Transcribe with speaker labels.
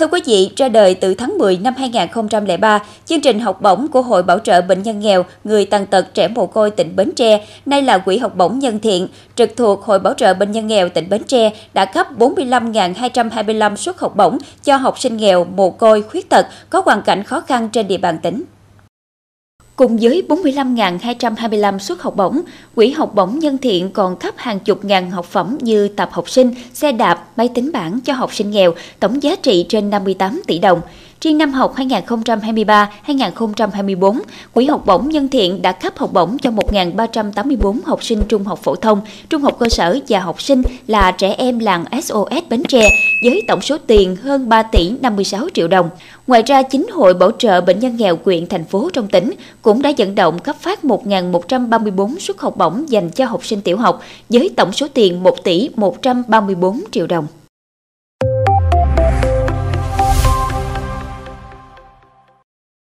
Speaker 1: Thưa quý vị, ra đời từ tháng 10 năm 2003, chương trình học bổng của Hội Bảo trợ Bệnh nhân nghèo, người tàn tật trẻ mồ côi tỉnh Bến Tre, nay là Quỹ học bổng nhân thiện, trực thuộc Hội Bảo trợ Bệnh nhân nghèo tỉnh Bến Tre đã cấp 45.225 suất học bổng cho học sinh nghèo, mồ côi, khuyết tật có hoàn cảnh khó khăn trên địa bàn tỉnh. Cùng với 45.225 suất học bổng, Quỹ học bổng nhân thiện còn cấp hàng chục ngàn học phẩm như tập học sinh, xe đạp, máy tính bảng cho học sinh nghèo, tổng giá trị trên 58 tỷ đồng. Riêng năm học 2023-2024, Quỹ học bổng nhân thiện đã cấp học bổng cho 1.384 học sinh trung học phổ thông, trung học cơ sở và học sinh là trẻ em làng SOS Bến Tre với tổng số tiền hơn 3 tỷ 56 triệu đồng. Ngoài ra, chính Hội Bảo trợ Bệnh nhân nghèo quyện thành phố trong tỉnh cũng đã vận động cấp phát 1.134 suất học bổng dành cho học sinh tiểu học với tổng số tiền 1 tỷ 134 triệu đồng.